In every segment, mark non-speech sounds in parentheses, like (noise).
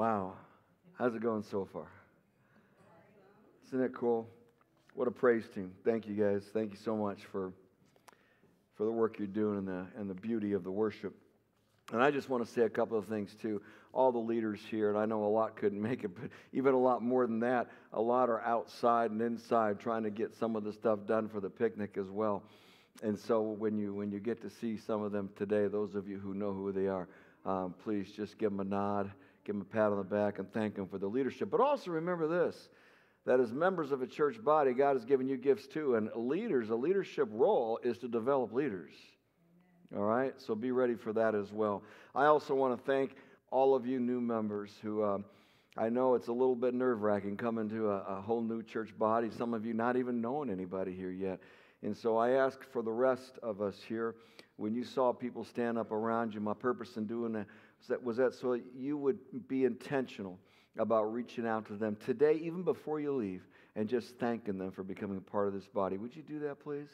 Wow. How's it going so far? Isn't it cool? What a praise team. Thank you guys. Thank you so much for, for the work you're doing and the, and the beauty of the worship. And I just want to say a couple of things too. All the leaders here, and I know a lot couldn't (laughs) make it, but even a lot more than that, a lot are outside and inside trying to get some of the stuff done for the picnic as well. And so when you when you get to see some of them today, those of you who know who they are, um, please just give them a nod, give them a pat on the back, and thank them for the leadership. But also remember this: that as members of a church body, God has given you gifts too, and leaders, a leadership role is to develop leaders. All right, so be ready for that as well. I also want to thank all of you new members who um, I know it's a little bit nerve wracking coming to a, a, whole new church body. Some of you not even knowing anybody here yet. And so I ask for the rest of us here, when you saw people stand up around you, my purpose in doing that that, was that so you would be intentional about reaching out to them today, even before you leave, and just thanking them for becoming a part of this body. Would you do that, please?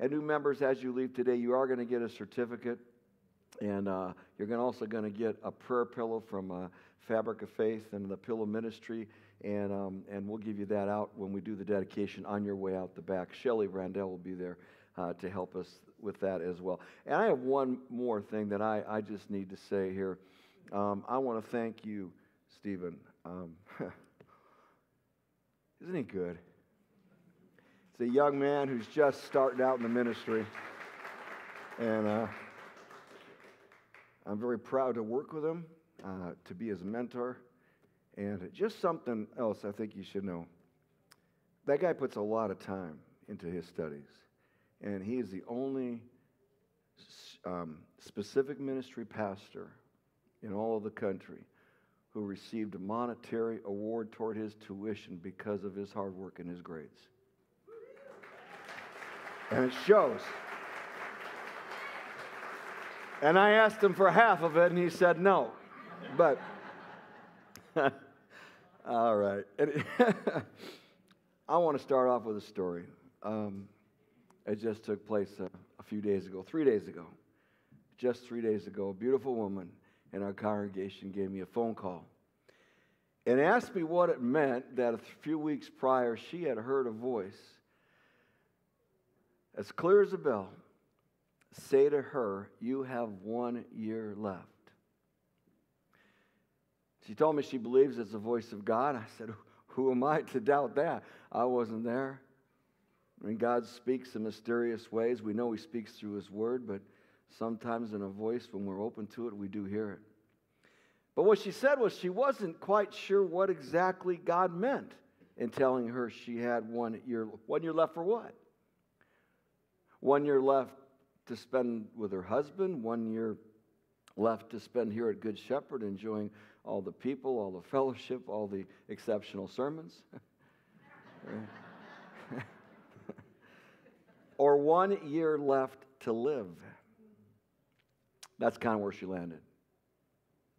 And new members, as you leave today, you are going to get a certificate, and uh, you're gonna also going to get a prayer pillow from uh, Fabric of Faith and the Pillow Ministry, and um, and we'll give you that out when we do the dedication on your way out the back. Shelly Randell will be there uh, to help us with that as well. And I have one more thing that I, I just need to say here. Um, I want to thank you, Stephen. Um, (laughs) isn't he good? It's a young man who's just starting out in the ministry. And uh, I'm very proud to work with him, uh, to be his mentor. And just something else I think you should know. That guy puts a lot of time into his studies. And he is the only um, specific ministry pastor in all of the country who received a monetary award toward his tuition because of his hard work and his grades. And it shows. And I asked him for half of it, and he said no. But, (laughs) all right. (laughs) I want to start off with a story. Um, it just took place a, a few days ago, three days ago. Just three days ago, a beautiful woman in our congregation gave me a phone call and asked me what it meant that a few weeks prior she had heard a voice as clear as a bell, say to her, You have one year left. She told me she believes it's the voice of God. I said, Who am I to doubt that? I wasn't there. I mean, God speaks in mysterious ways. We know He speaks through His Word, but sometimes in a voice, when we're open to it, we do hear it. But what she said was she wasn't quite sure what exactly God meant in telling her she had one year, one year left for what? one year left to spend with her husband, one year left to spend here at Good Shepherd, enjoying all the people, all the fellowship, all the exceptional sermons. (laughs) or one year left to live. That's kind of where she landed.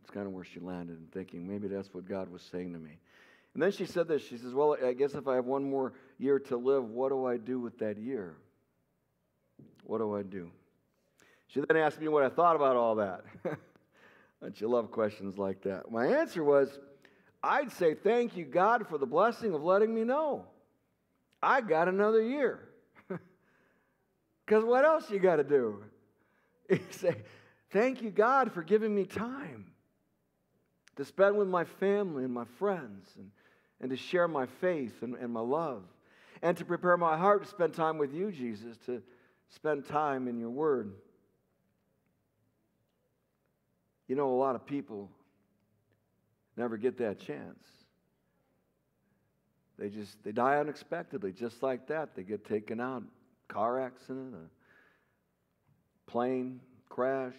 It's kind of where she landed and thinking maybe that's what God was saying to me. And then she said this. She says, Well, I guess if I have one more year to live, what do I do with that year? What do I do? She then asked me what I thought about all that. Don't you love questions like that? My answer was, I'd say, Thank you, God, for the blessing of letting me know. I got another year. Because what else you got to do? (laughs) You say, Thank you, God, for giving me time to spend with my family and my friends and, and to share my faith and, and my love and to prepare my heart to spend time with you, Jesus, to, Spend time in your word. You know, a lot of people never get that chance. They just they die unexpectedly, just like that. They get taken out, car accident, a plane crash,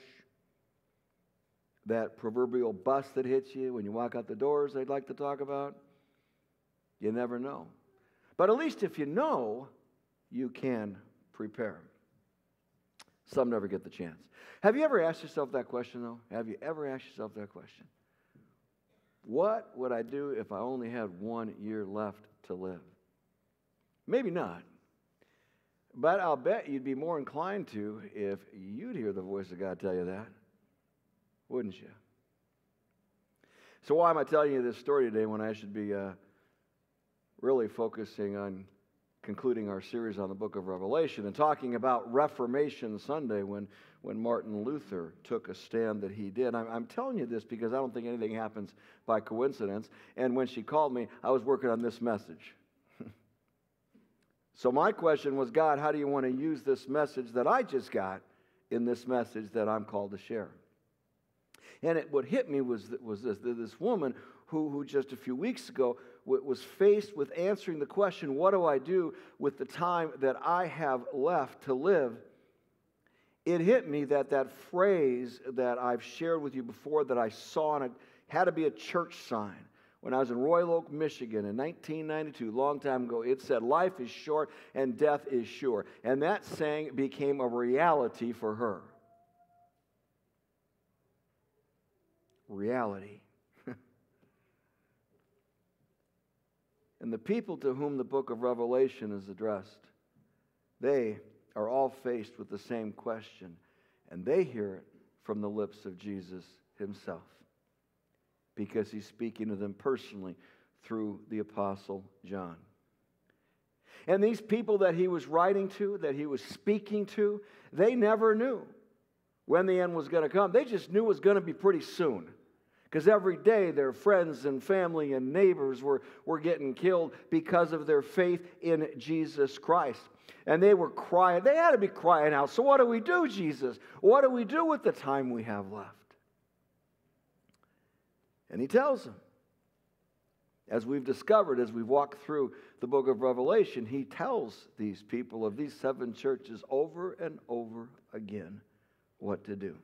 that proverbial bus that hits you when you walk out the doors. They'd like to talk about. You never know, but at least if you know, you can prepare. Some never get the chance. Have you ever asked yourself that question, though? Have you ever asked yourself that question? What would I do if I only had one year left to live? Maybe not. But I'll bet you'd be more inclined to if you'd hear the voice of God tell you that, wouldn't you? So, why am I telling you this story today when I should be uh, really focusing on concluding our series on the book of Revelation and talking about Reformation Sunday when, when Martin Luther took a stand that he did. I'm, I'm, telling you this because I don't think anything happens by coincidence. And when she called me, I was working on this message. So my question was God, how do you want to use this message that I just got in this message that I'm called to share? And it, what hit me was, was this, this woman who, who just a few weeks ago was faced with answering the question, What do I do with the time that I have left to live? It hit me that that phrase that I've shared with you before that I saw, and it had to be a church sign. When I was in Royal Oak, Michigan in 1992, long time ago, it said, Life is short and death is sure. And that saying became a reality for her. Reality. (laughs) And the people to whom the book of Revelation is addressed, they are all faced with the same question, and they hear it from the lips of Jesus himself because he's speaking to them personally through the Apostle John. And these people that he was writing to, that he was speaking to, they never knew when the end was going to come. They just knew it was going to be pretty soon. Because every day their friends and family and neighbors were, were getting killed because of their faith in Jesus Christ. And they were crying. They had to be crying out. So, what do we do, Jesus? What do we do with the time we have left? And he tells them. As we've discovered, as we've walked through the book of Revelation, he tells these people of these seven churches over and over again what to do.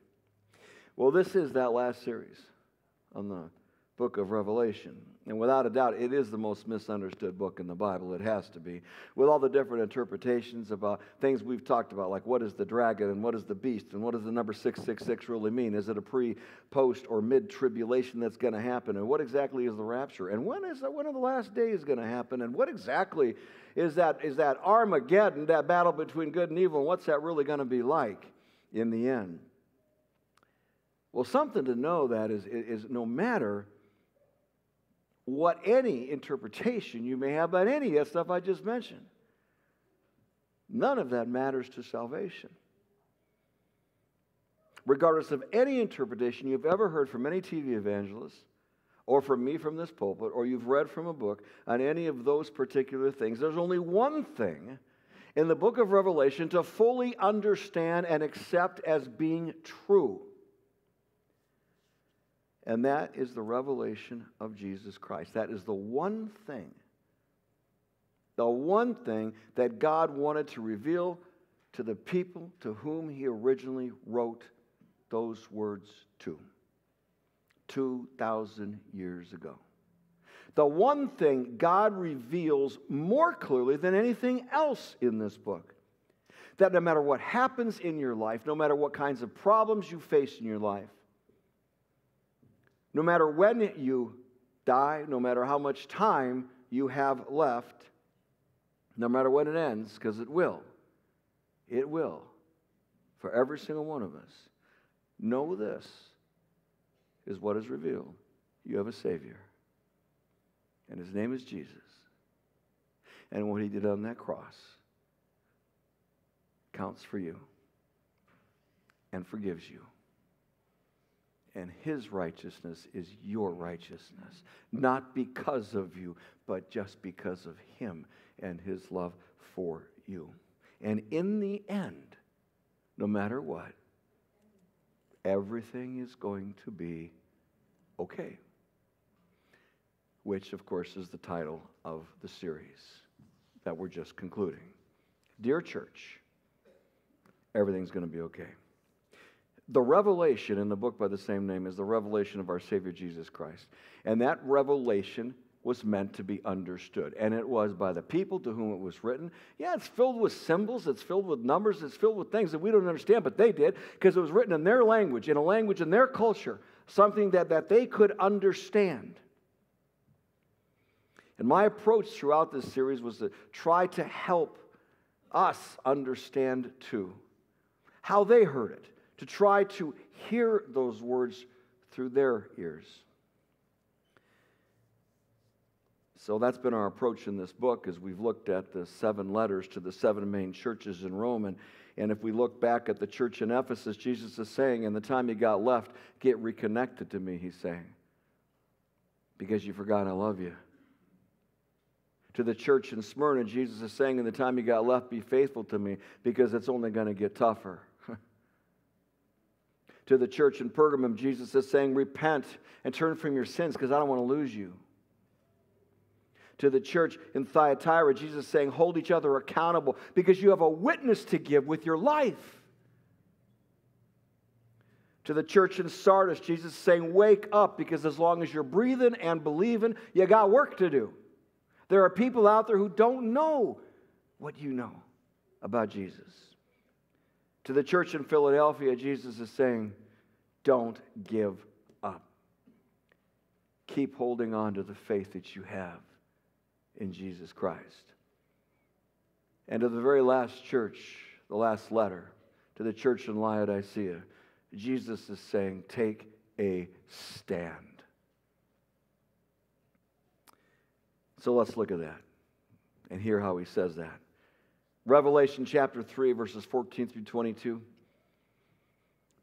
Well, this is that last series on the book of Revelation. And without a doubt, it is the most misunderstood book in the Bible. It has to be. With all the different interpretations about things we've talked about, like what is the dragon and what is the beast and what does the number 666 really mean? Is it a pre, post, or mid tribulation that's going to happen? And what exactly is the rapture? And when is when are the last days going to happen? And what exactly is that, is that Armageddon, that battle between good and evil? And what's that really going to be like in the end? Well, something to know that is, is no matter what any interpretation you may have about any of that stuff I just mentioned, none of that matters to salvation. Regardless of any interpretation you've ever heard from any TV evangelist, or from me from this pulpit, or you've read from a book on any of those particular things, there's only one thing in the book of Revelation to fully understand and accept as being true and that is the revelation of Jesus Christ. That is the one thing, the one thing that God wanted to reveal to the people to whom He originally wrote those words to 2,000 years ago. The one thing God reveals more clearly than anything else in this book that no matter what happens in your life, no matter what kinds of problems you face in your life, no matter when you die, no matter how much time you have left, no matter when it ends, because it will, it will, for every single one of us, know this is what is revealed. You have a Savior, and His name is Jesus. And what He did on that cross counts for you and forgives you and his righteousness is your righteousness. Not because of you, but just because of him and his love for you. And in the end, no matter what, everything is going to be okay. Which, of course, is the title of the series that we're just concluding. Dear church, everything's going to be okay. The revelation in the book by the same name is the revelation of our Savior Jesus Christ. And that revelation was meant to be understood. And it was by the people to whom it was written. Yeah, it's filled with symbols, it's filled with numbers, it's filled with things that we don't understand, but they did because it was written in their language, in a language in their culture, something that, that they could understand. And my approach throughout this series was to try to help us understand too how they heard it to try to hear those words through their ears. So that's been our approach in this book as we've looked at the seven letters to the seven main churches in Rome. And, and if we look back at the church in Ephesus, Jesus is saying, in the time you got left, get reconnected to me, he's saying, because you forgot I love you. To the church in Smyrna, Jesus is saying, in the time you got left, be faithful to me, because it's only going to get tougher to the church in Pergamum, Jesus is saying, Repent and turn from your sins because I don't want to lose you. To the church in Thyatira, Jesus is saying, Hold each other accountable because you have a witness to give with your life. To the church in Sardis, Jesus is saying, Wake up because as long as you're breathing and believing, you got work to do. There are people out there who don't know what you know about Jesus. To the church in Philadelphia, Jesus is saying, Don't give up. Keep holding on to the faith that you have in Jesus Christ. And to the very last church, the last letter, to the church in Laodicea, Jesus is saying, Take a stand. So let's look at that and hear how he says that. Revelation chapter 3, verses 14 through 22.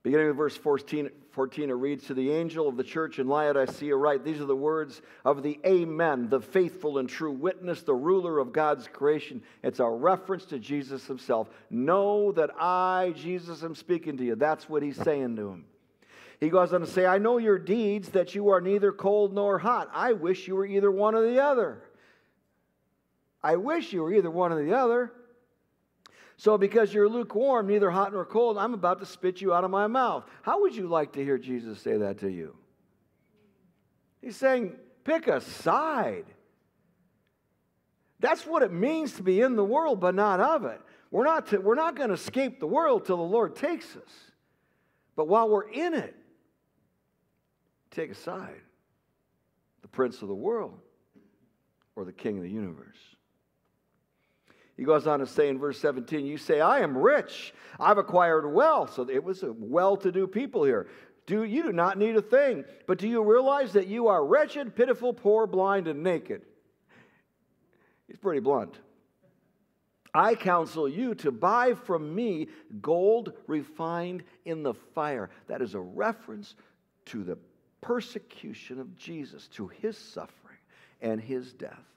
Beginning with verse 14, 14, it reads To the angel of the church in Laodicea, write, These are the words of the Amen, the faithful and true witness, the ruler of God's creation. It's a reference to Jesus himself. Know that I, Jesus, am speaking to you. That's what he's saying to him. He goes on to say, I know your deeds, that you are neither cold nor hot. I wish you were either one or the other. I wish you were either one or the other. So, because you're lukewarm, neither hot nor cold, I'm about to spit you out of my mouth. How would you like to hear Jesus say that to you? He's saying, pick a side. That's what it means to be in the world, but not of it. We're not, to, we're not going to escape the world till the Lord takes us. But while we're in it, take a side the prince of the world or the king of the universe. He goes on to say in verse 17, You say, I am rich. I've acquired wealth. So it was a well to do people here. Do, you do not need a thing. But do you realize that you are wretched, pitiful, poor, blind, and naked? He's pretty blunt. I counsel you to buy from me gold refined in the fire. That is a reference to the persecution of Jesus, to his suffering and his death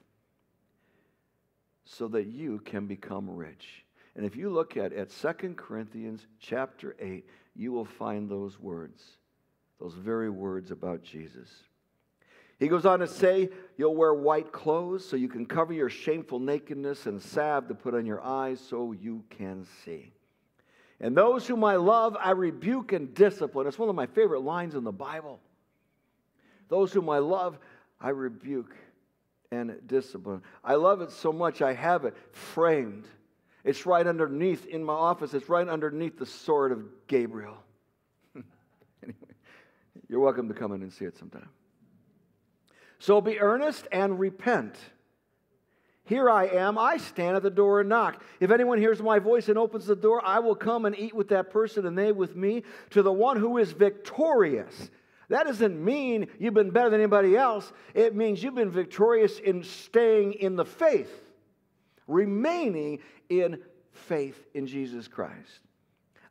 so that you can become rich. And if you look at, at 2 Corinthians chapter 8, you will find those words, those very words about Jesus. He goes on to say, You'll wear white clothes so you can cover your shameful nakedness, and salve to put on your eyes so you can see. And those whom I love, I rebuke and discipline. It's one of my favorite lines in the Bible. Those whom I love, I rebuke and discipline. I love it so much, I have it framed. It's right underneath in my office, it's right underneath the sword of Gabriel. (laughs) anyway, you're welcome to come in and see it sometime. So be earnest and repent. Here I am. I stand at the door and knock. If anyone hears my voice and opens the door, I will come and eat with that person and they with me. To the one who is victorious, that doesn't mean you've been better than anybody else. It means you've been victorious in staying in the faith, remaining in faith in Jesus Christ.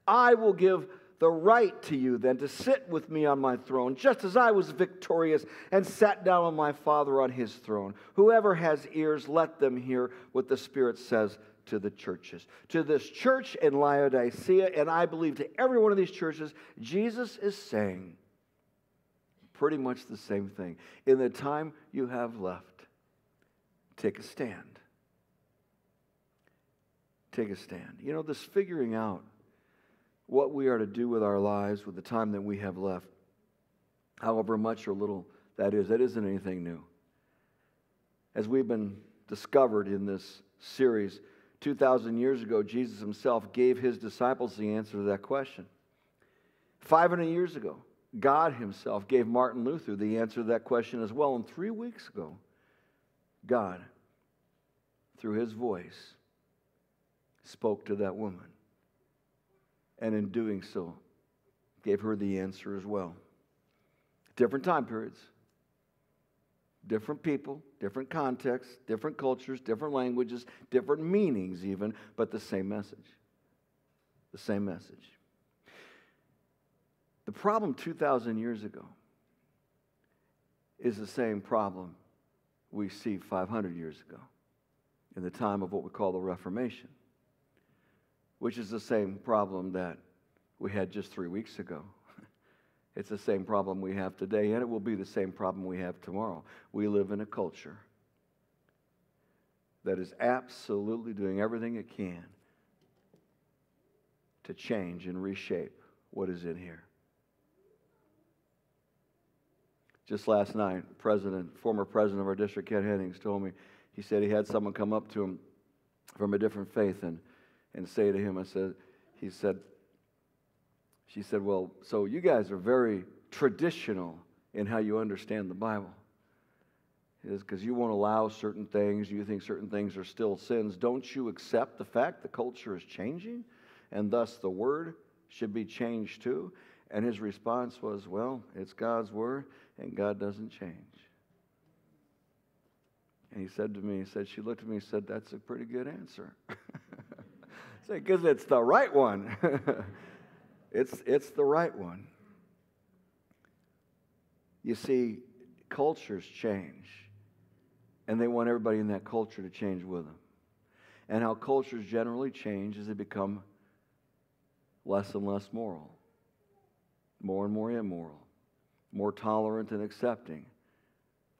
I will give the right to you then to sit with me on my throne, just as I was victorious and sat down with my Father on his throne. Whoever has ears, let them hear what the Spirit says to the churches. To this church in Laodicea, and I believe to every one of these churches, Jesus is saying, pretty much the same thing. In the time you have left, take a stand. Take a stand. You know, this figuring out what we are to do with our lives with the time that we have left, however much or little that is, that isn't anything new. As we've been discovered in this series, 2,000 years ago, Jesus himself gave his disciples the answer to that question. 500 years ago, God Himself gave Martin Luther the answer to that question as well. And three weeks ago, God, through His voice, spoke to that woman. And in doing so, gave her the answer as well. Different time periods, Different people, different contexts, different cultures, different languages, different meanings, even, but the same message. The same message. The problem 2,000 years ago is the same problem we see 500 years ago in the time of what we call the Reformation, which is the same problem that we had just three weeks ago. (laughs) It's the same problem we have today, and it will be the same problem we have tomorrow. We live in a culture that is absolutely doing everything it can to change and reshape what is in here. Just last night, president, former president of our district, Ken Hennings, told me, he said he had someone come up to him from a different faith and, and say to him, I said, he said, she said, Well, so you guys are very traditional in how you understand the Bible. Because you won't allow certain things, you think certain things are still sins. Don't you accept the fact the culture is changing and thus the word should be changed too? And his response was, Well, it's God's word and God doesn't change. And he said to me, he said, she looked at me and said, That's a pretty good answer. (laughs) Because it's the right one. (laughs) it's, it's the right one. You see, cultures change, and they want everybody in that culture to change with them. And how cultures generally change is they become less and less moral, more and more immoral more tolerant and accepting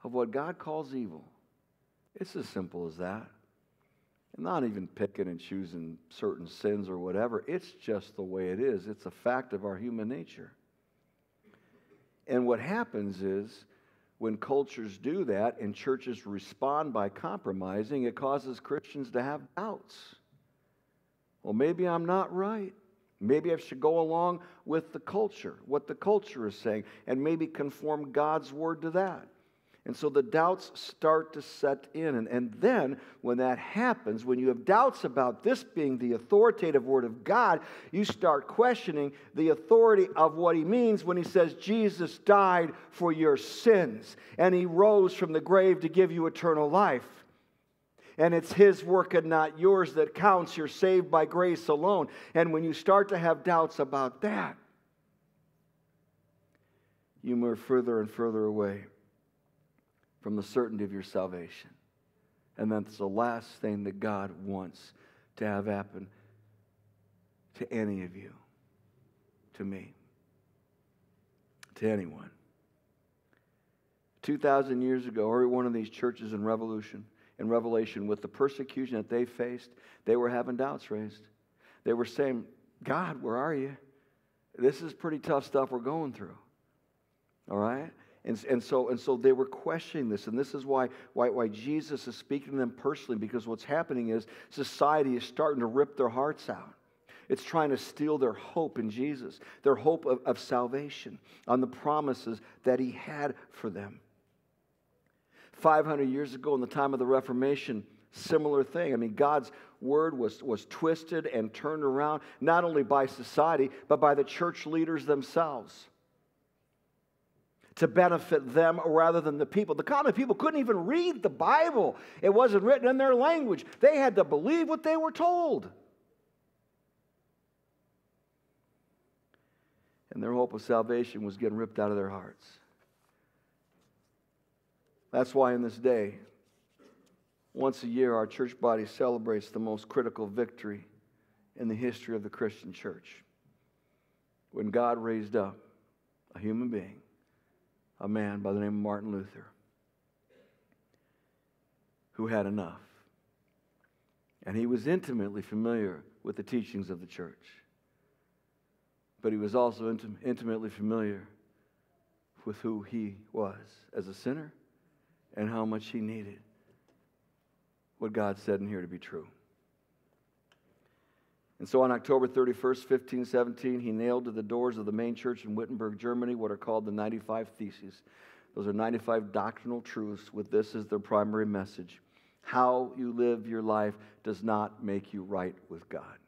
of what God calls evil. It's as simple as that. And not even picking and choosing certain sins or whatever. It's just the way it is. It's a fact of our human nature. And what happens is when cultures do that and churches respond by compromising, it causes Christians to have doubts. Well, maybe I'm not right. Maybe I should go along with the culture, what the culture is saying, and maybe conform God's word to that. And so the doubts start to set in. And, and then, when that happens, when you have doubts about this being the authoritative word of God, you start questioning the authority of what he means when he says, Jesus died for your sins and he rose from the grave to give you eternal life and it's His work and not yours that counts. You're saved by grace alone. And when you start to have doubts about that, you move further and further away from the certainty of your salvation. And that's the last thing that God wants to have happen to any of you, to me, to anyone. 2,000 years ago, every one of these churches in Revolution in Revelation with the persecution that they faced, they were having doubts raised. They were saying, God, where are you? This is pretty tough stuff we're going through. All right? And, and, so, and so they were questioning this. And this is why, why, why Jesus is speaking to them personally, because what's happening is society is starting to rip their hearts out. It's trying to steal their hope in Jesus, their hope of, of salvation, on the promises that He had for them. 500 years ago in the time of the Reformation, similar thing. I mean, God's word was, was twisted and turned around, not only by society, but by the church leaders themselves to benefit them rather than the people. The common people couldn't even read the Bible, it wasn't written in their language. They had to believe what they were told. And their hope of salvation was getting ripped out of their hearts. That's why in this day, once a year, our church body celebrates the most critical victory in the history of the Christian church. When God raised up a human being, a man by the name of Martin Luther, who had enough. And he was intimately familiar with the teachings of the church. But he was also intim- intimately familiar with who he was as a sinner and how much he needed what God said in here to be true. And so on October 31st, 1517, he nailed to the doors of the main church in Wittenberg, Germany, what are called the 95 Theses. Those are 95 doctrinal truths with this as their primary message. How you live your life does not make you right with God.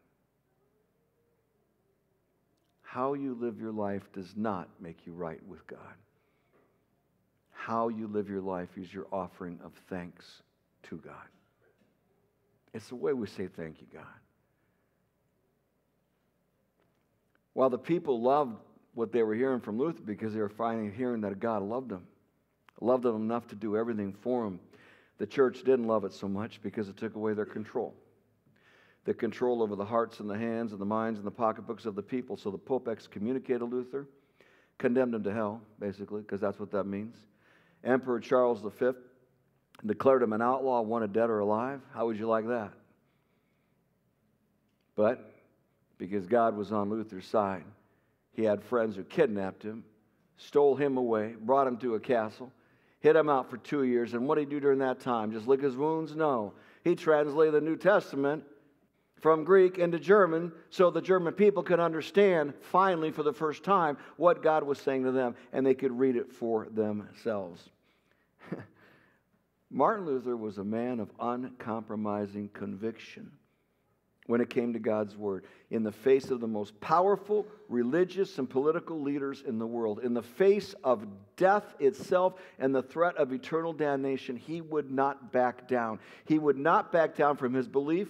How you live your life does not make you right with God how you live your life is your offering of thanks to God. It's the way we say thank you, God. While the people loved what they were hearing from Luther because they were finally hearing that God loved them, loved them enough to do everything for them, the church didn't love it so much because it took away their control. The control over the hearts and the hands and the minds and the pocketbooks of the people. So the Pope excommunicated Luther, condemned him to hell, basically, because that's what that means. Emperor Charles V declared him an outlaw, wanted dead or alive. How would you like that? But because God was on Luther's side, he had friends who kidnapped him, stole him away, brought him to a castle, hid him out for two years. And what did he do during that time? Just lick his wounds? No. He translated the New Testament from Greek into German so the German people could understand, finally, for the first time, what God was saying to them and they could read it for themselves. (laughs) Martin Luther was a man of uncompromising conviction when it came to God's word, in the face of the most powerful religious and political leaders in the world, in the face of death itself and the threat of eternal damnation, he would not back down. He would not back down from his belief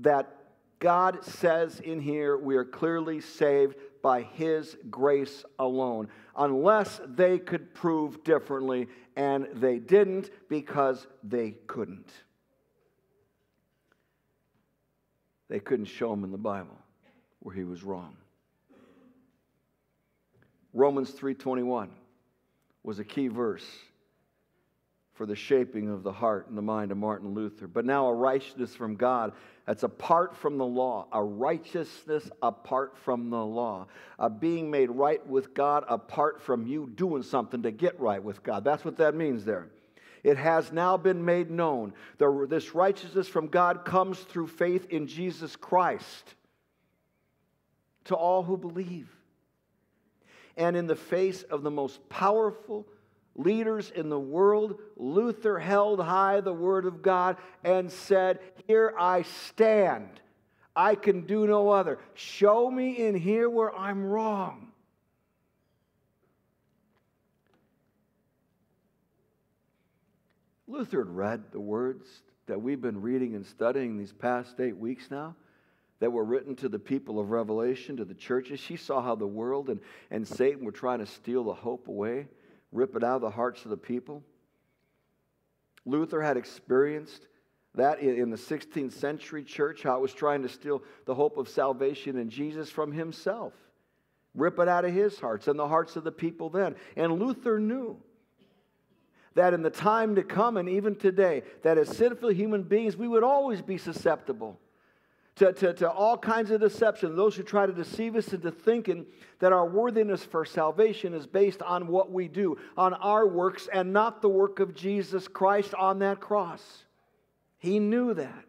that God says in here we are clearly saved by his grace alone, unless they could prove differently, and they didn't because they couldn't. They couldn't show him in the Bible where he was wrong. Romans 3:21 was a key verse for the shaping of the heart and the mind of Martin Luther. But now a righteousness from God that's apart from the law, a righteousness apart from the law, a being made right with God apart from you doing something to get right with God. That's what that means there. It has now been made known. The, this righteousness from God comes through faith in Jesus Christ to all who believe. And in the face of the most powerful leaders in the world, Luther held high the word of God and said, Here I stand. I can do no other. Show me in here where I'm wrong. Luther had read the words that we've been reading and studying these past eight weeks now that were written to the people of Revelation, to the churches. She saw how the world and, and Satan were trying to steal the hope away, rip it out of the hearts of the people. Luther had experienced that in the 16th century church, how it was trying to steal the hope of salvation in Jesus from himself, rip it out of his hearts and the hearts of the people then. And Luther knew that in the time to come and even today, that as sinful human beings, we would always be susceptible to, to, to all kinds of deception. Those who try to deceive us into thinking that our worthiness for salvation is based on what we do, on our works, and not the work of Jesus Christ on that cross. He knew that.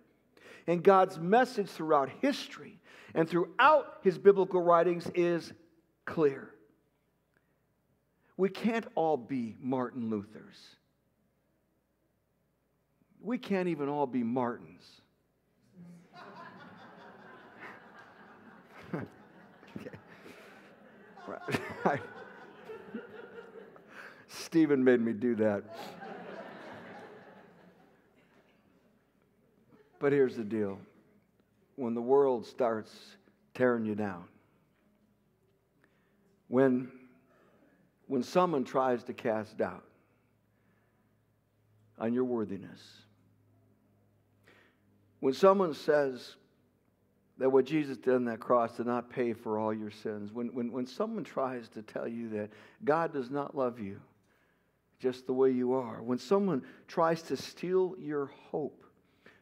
And God's message throughout history and throughout his biblical writings is clear. We can't all be Martin Luthers. We can't even all be Martins. (laughs) Stephen made me do that. But here's the deal when the world starts tearing you down, when when someone tries to cast doubt on your worthiness, when someone says that what Jesus did on that cross did not pay for all your sins, when, when, when someone tries to tell you that God does not love you just the way you are, when someone tries to steal your hope,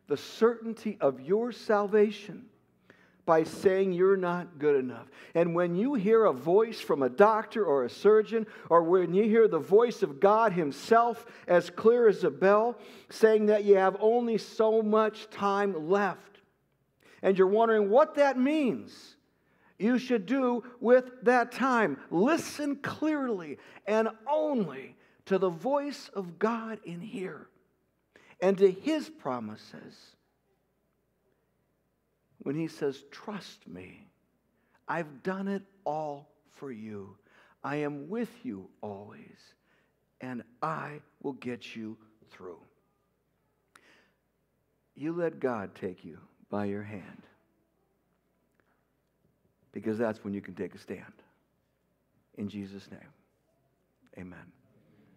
the certainty of your salvation, by saying you're not good enough. And when you hear a voice from a doctor or a surgeon, or when you hear the voice of God Himself as clear as a bell, saying that you have only so much time left, and you're wondering what that means, you should do with that time. Listen clearly and only to the voice of God in here and to His promises when he says, Trust me, I've done it all for you. I am with you always, and I will get you through. You let God take you by your hand because that's when you can take a stand. In Jesus' name, amen.